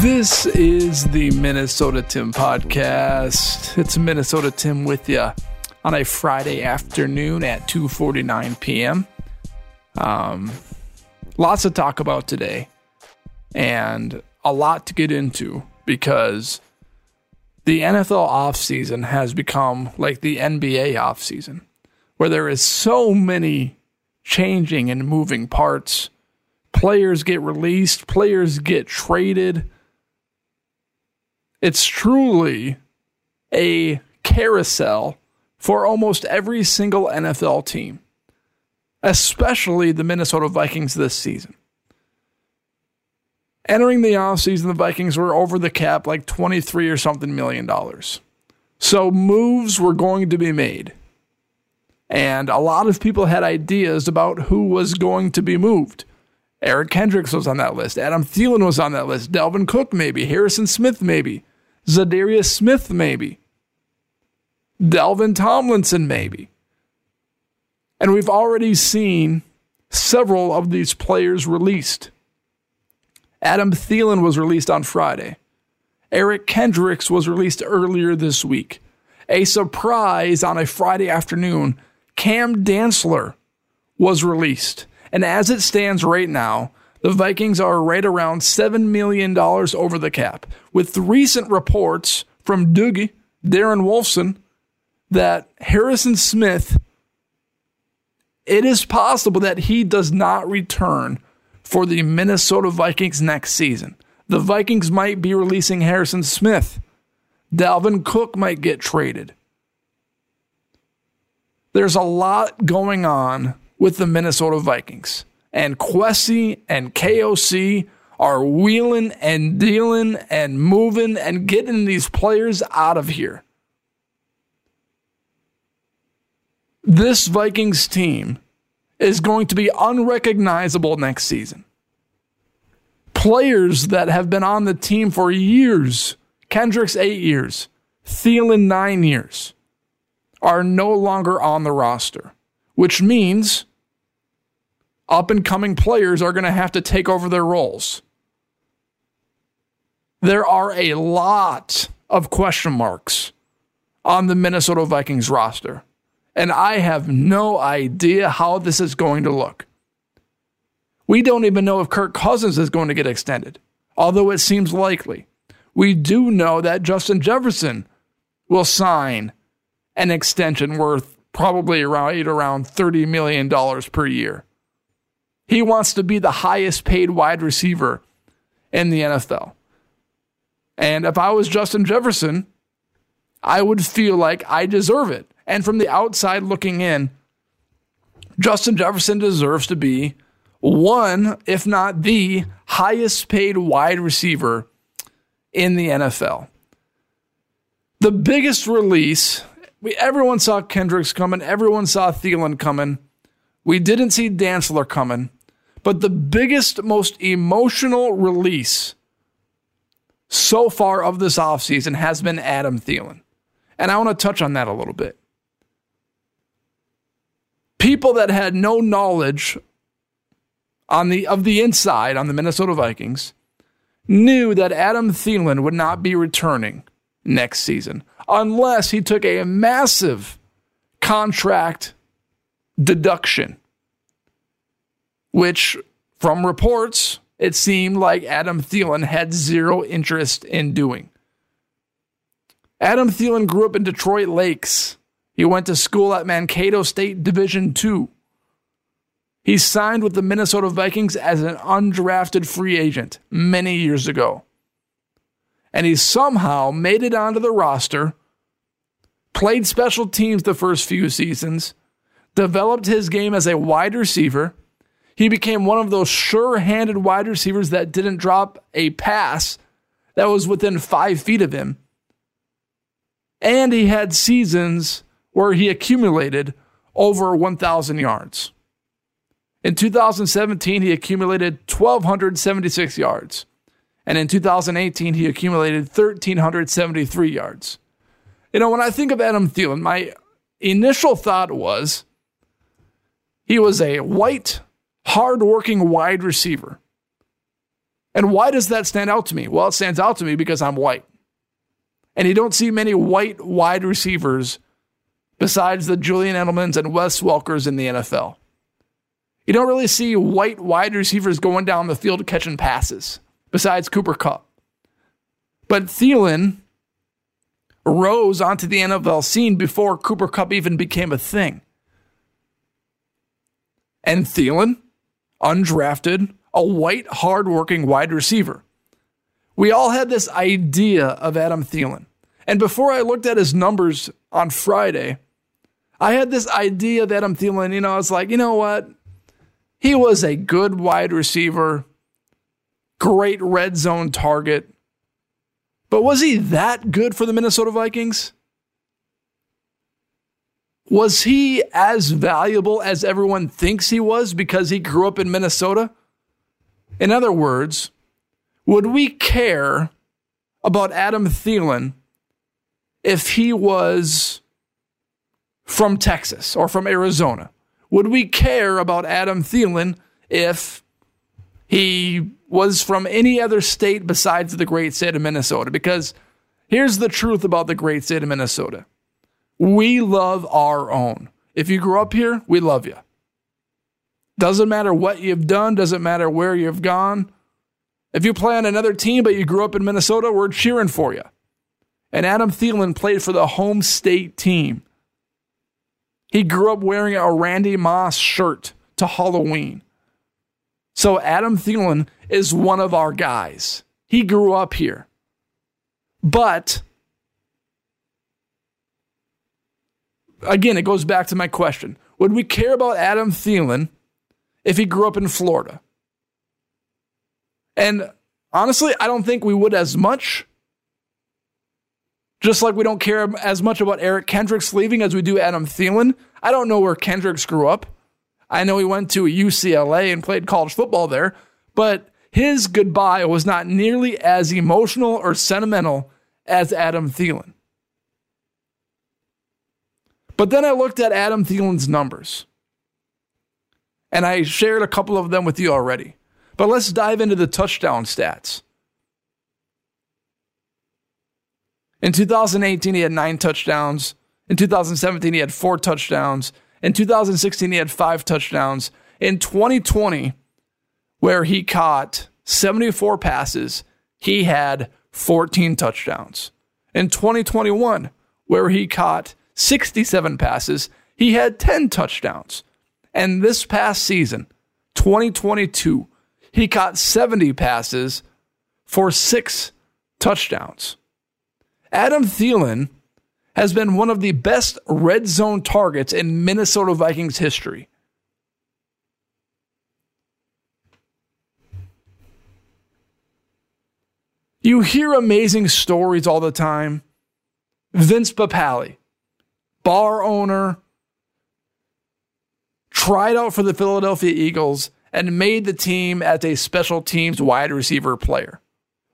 This is the Minnesota Tim podcast. It's Minnesota Tim with you on a Friday afternoon at 2:49 p.m. Um, lots to talk about today, and a lot to get into because the NFL offseason has become like the NBA offseason, where there is so many changing and moving parts. Players get released, players get traded. It's truly a carousel for almost every single NFL team, especially the Minnesota Vikings this season. Entering the offseason, the Vikings were over the cap like 23 or something million dollars. So moves were going to be made. And a lot of people had ideas about who was going to be moved. Eric Kendricks was on that list. Adam Thielen was on that list. Dalvin Cook, maybe. Harrison Smith, maybe. Za'Darius Smith, maybe. Dalvin Tomlinson, maybe. And we've already seen several of these players released. Adam Thielen was released on Friday. Eric Kendricks was released earlier this week. A surprise on a Friday afternoon, Cam Dantzler was released. And as it stands right now, the Vikings are right around $7 million over the cap, with recent reports from Doogie, Darren Wolfson, that Harrison Smith, it is possible that he does not return for the Minnesota Vikings next season. The Vikings might be releasing Harrison Smith. Dalvin Cook might get traded. There's a lot going on with the Minnesota Vikings. And Kwesi and KOC are wheeling and dealing and moving and getting these players out of here. This Vikings team is going to be unrecognizable next season. Players that have been on the team for years, Kendricks eight years, Thielen nine years, are no longer on the roster, which means up and coming players are going to have to take over their roles. There are a lot of question marks on the Minnesota Vikings roster, and I have no idea how this is going to look. We don't even know if Kirk Cousins is going to get extended, although it seems likely. We do know that Justin Jefferson will sign an extension worth probably around around $30 million per year. He wants to be the highest paid wide receiver in the NFL. And if I was Justin Jefferson, I would feel like I deserve it. And from the outside looking in, Justin Jefferson deserves to be one, if not the highest paid wide receiver in the NFL. The biggest release we everyone saw Kendricks coming, everyone saw Thielen coming. We didn't see Dantzler coming. But the biggest, most emotional release so far of this offseason has been Adam Thielen. And I want to touch on that a little bit. People that had no knowledge on the of the inside on the Minnesota Vikings knew that Adam Thielen would not be returning next season unless he took a massive contract deduction, which, from reports, it seemed like Adam Thielen had zero interest in doing. Adam Thielen grew up in Detroit Lakes. He went to school at Mankato State Division II. He signed with the Minnesota Vikings as an undrafted free agent many years ago. And he somehow made it onto the roster played special teams the first few seasons, developed his game as a wide receiver. He became one of those sure handed wide receivers that didn't drop a pass that was within five feet of him. And he had seasons where he accumulated over 1,000 yards. In 2017, he accumulated 1,276 yards. And in 2018, he accumulated 1,373 yards. You know, when I think of Adam Thielen, my initial thought was he was a white, hardworking wide receiver. And why does that stand out to me? Well, it stands out to me because I'm white. And you don't see many white wide receivers besides the Julian Edelmans and Wes Welkers in the NFL. You don't really see white wide receivers going down the field catching passes besides Cooper Kupp. But Thielen rose onto the NFL scene before Cooper Kupp even became a thing. And Thielen, undrafted, a white, hardworking wide receiver. We all had this idea of Adam Thielen. And before I looked at his numbers on Friday, I had this idea of Adam Thielen. You know, I was like, you know what? He was a good wide receiver, great red zone target, but was he that good for the Minnesota Vikings? Was he as valuable as everyone thinks he was because he grew up in Minnesota? In other words, would we care about Adam Thielen if he was from Texas or from Arizona? Would we care about Adam Thielen if he was from any other state besides the great state of Minnesota. Because here's the truth about the great state of Minnesota we love our own. If you grew up here, we love you. Doesn't matter what you've done, doesn't matter where you've gone. If you play on another team but you grew up in Minnesota, we're cheering for you. And Adam Thielen played for the home state team. He grew up wearing a Randy Moss shirt to Halloween. So Adam Thielen is one of our guys. He grew up here. But again, it goes back to my question. Would we care about Adam Thielen if he grew up in Florida? And honestly, I don't think we would as much. Just like we don't care as much about Eric Kendricks leaving as we do Adam Thielen. I don't know where Kendricks grew up. I know he went to UCLA and played college football there, but his goodbye was not nearly as emotional or sentimental as Adam Thielen. But then I looked at Adam Thielen's numbers, and I shared a couple of them with you already. But let's dive into the touchdown stats. In 2018, he had nine touchdowns. In 2017, he had four touchdowns. In 2016, he had five touchdowns. In 2020, where he caught 74 passes, he had 14 touchdowns. In 2021, where he caught 67 passes, he had 10 touchdowns. And this past season, 2022, he caught 70 passes for six touchdowns. Adam Thielen has been one of the best red zone targets in Minnesota Vikings history. You hear amazing stories all the time. Vince Papale, bar owner, tried out for the Philadelphia Eagles, and made the team as a special teams wide receiver player.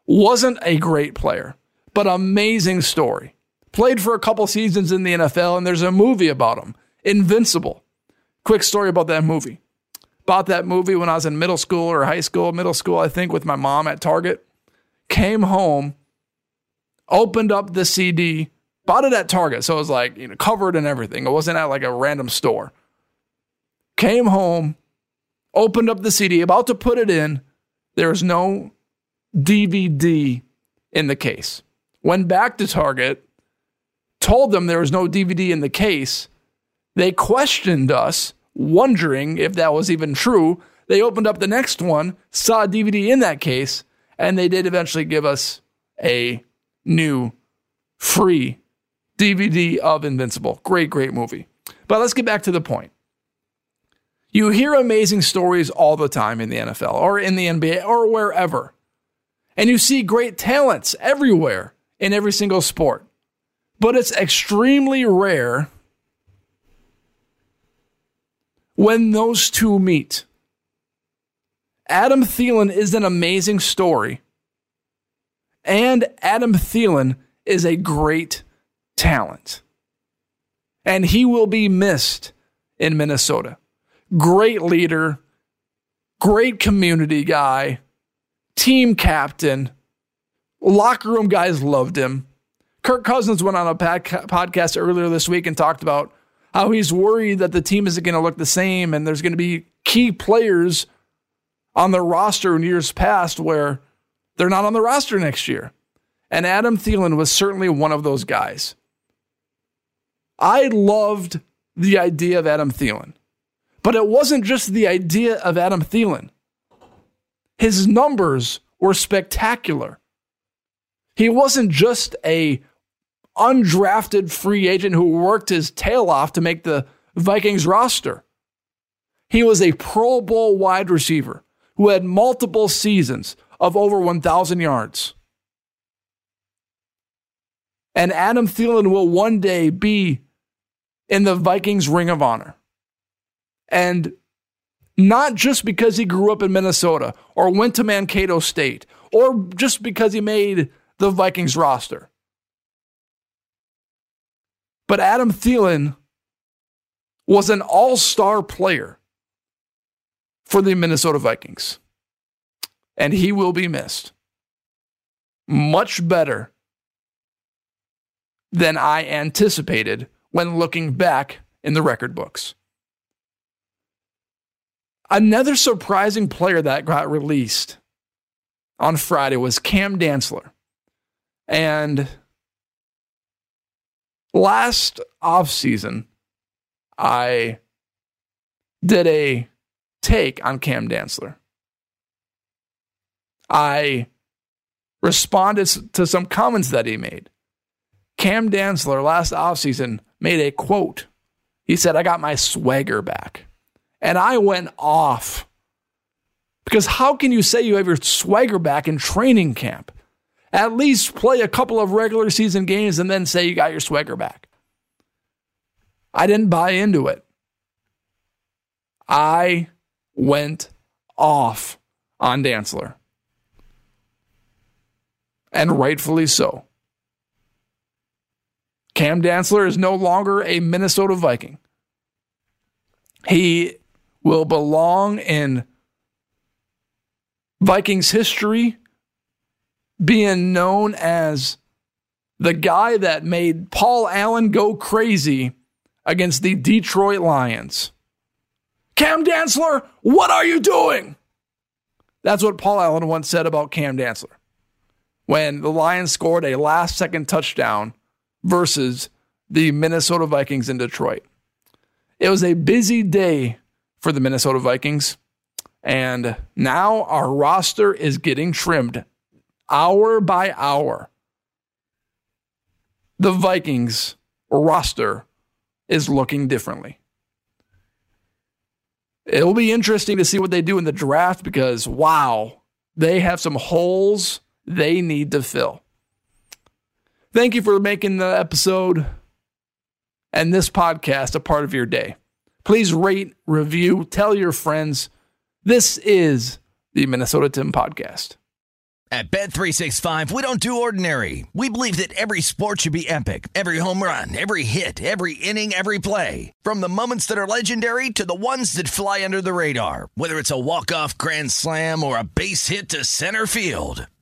Wasn't a great player, but amazing story. Played for a couple seasons in the NFL, and there's a movie about him, Invincible. Quick story about that movie. Bought that movie when I was in middle school or high school, middle school, I think, with my mom at Target. Came home, opened up the CD, bought it at Target. So it was like, you know, covered and everything. It wasn't at like a random store. Came home, opened up the CD, about to put it in. There was no DVD in the case. Went back to Target, told them there was no DVD in the case. They questioned us, wondering if that was even true. They opened up the next one, saw a DVD in that case, and they did eventually give us a new free DVD of Invincible. Great, great movie. But let's get back to the point. You hear amazing stories all the time in the NFL or in the NBA or wherever. And you see great talents everywhere in every single sport. But it's extremely rare when those two meet. Adam Thielen is an amazing story. And Adam Thielen is a great talent. And he will be missed in Minnesota. Great leader, great community guy, team captain. Locker room guys loved him. Kirk Cousins went on a podcast earlier this week and talked about how he's worried that the team isn't going to look the same and there's going to be key players on the roster in years past where they're not on the roster next year. And Adam Thielen was certainly one of those guys. I loved the idea of Adam Thielen, but it wasn't just the idea of Adam Thielen. His numbers were spectacular. He wasn't just a undrafted free agent who worked his tail off to make the Vikings roster. He was a Pro Bowl wide receiver who had multiple seasons of over 1,000 yards. And Adam Thielen will one day be in the Vikings Ring of Honor. And not just because he grew up in Minnesota or went to Mankato State or just because he made the Vikings roster. But Adam Thielen was an all star player for the Minnesota Vikings. And he will be missed. Much better than I anticipated when looking back in the record books. Another surprising player that got released on Friday was Cam Dantzler. And last offseason, I did a take on Cam Dantzler. I responded to some comments that he made. Cam Dantzler last offseason made a quote. He said, I got my swagger back. And I went off. Because how can you say you have your swagger back in training camp? At least play a couple of regular season games and then say you got your swagger back. I didn't buy into it. I went off on Dantzler. And rightfully so. Cam Dantzler is no longer a Minnesota Viking. He will belong in Vikings history, being known as the guy that made Paul Allen go crazy against the Detroit Lions. Cam Dantzler, what are you doing? That's what Paul Allen once said about Cam Dantzler when the Lions scored a last second touchdown versus the Minnesota Vikings in Detroit. It was a busy day for the Minnesota Vikings, and now our roster is getting trimmed hour by hour. The Vikings roster is looking differently. It'll be interesting to see what they do in the draft because, wow, they have some holes they need to fill. Thank you for making the episode and this podcast a part of your day. Please rate, review, tell your friends. This is the Minnesota Tim Podcast. At Bet 365, we don't do ordinary. We believe that every sport should be epic. Every home run, every hit, every inning, every play. From the moments that are legendary to the ones that fly under the radar. Whether it's a walk-off grand slam or a base hit to center field.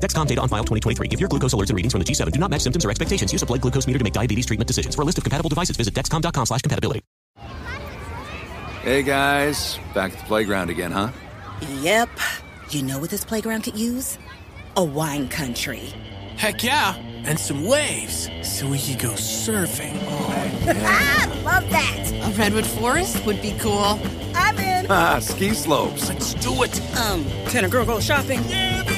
Dexcom data on file 2023. If your glucose alerts and readings from the G7 do not match symptoms or expectations, use a blood glucose meter to make diabetes treatment decisions. For a list of compatible devices, visit dexcom.com slash compatibility. Hey guys, back at the playground again, huh? Yep. You know what this playground could use? A wine country. Heck yeah, and some waves so we could go surfing. ah, love that. A redwood forest would be cool. I'm in. Ah, ski slopes. Let's do it. Um, can a girl go shopping? Yeah, baby.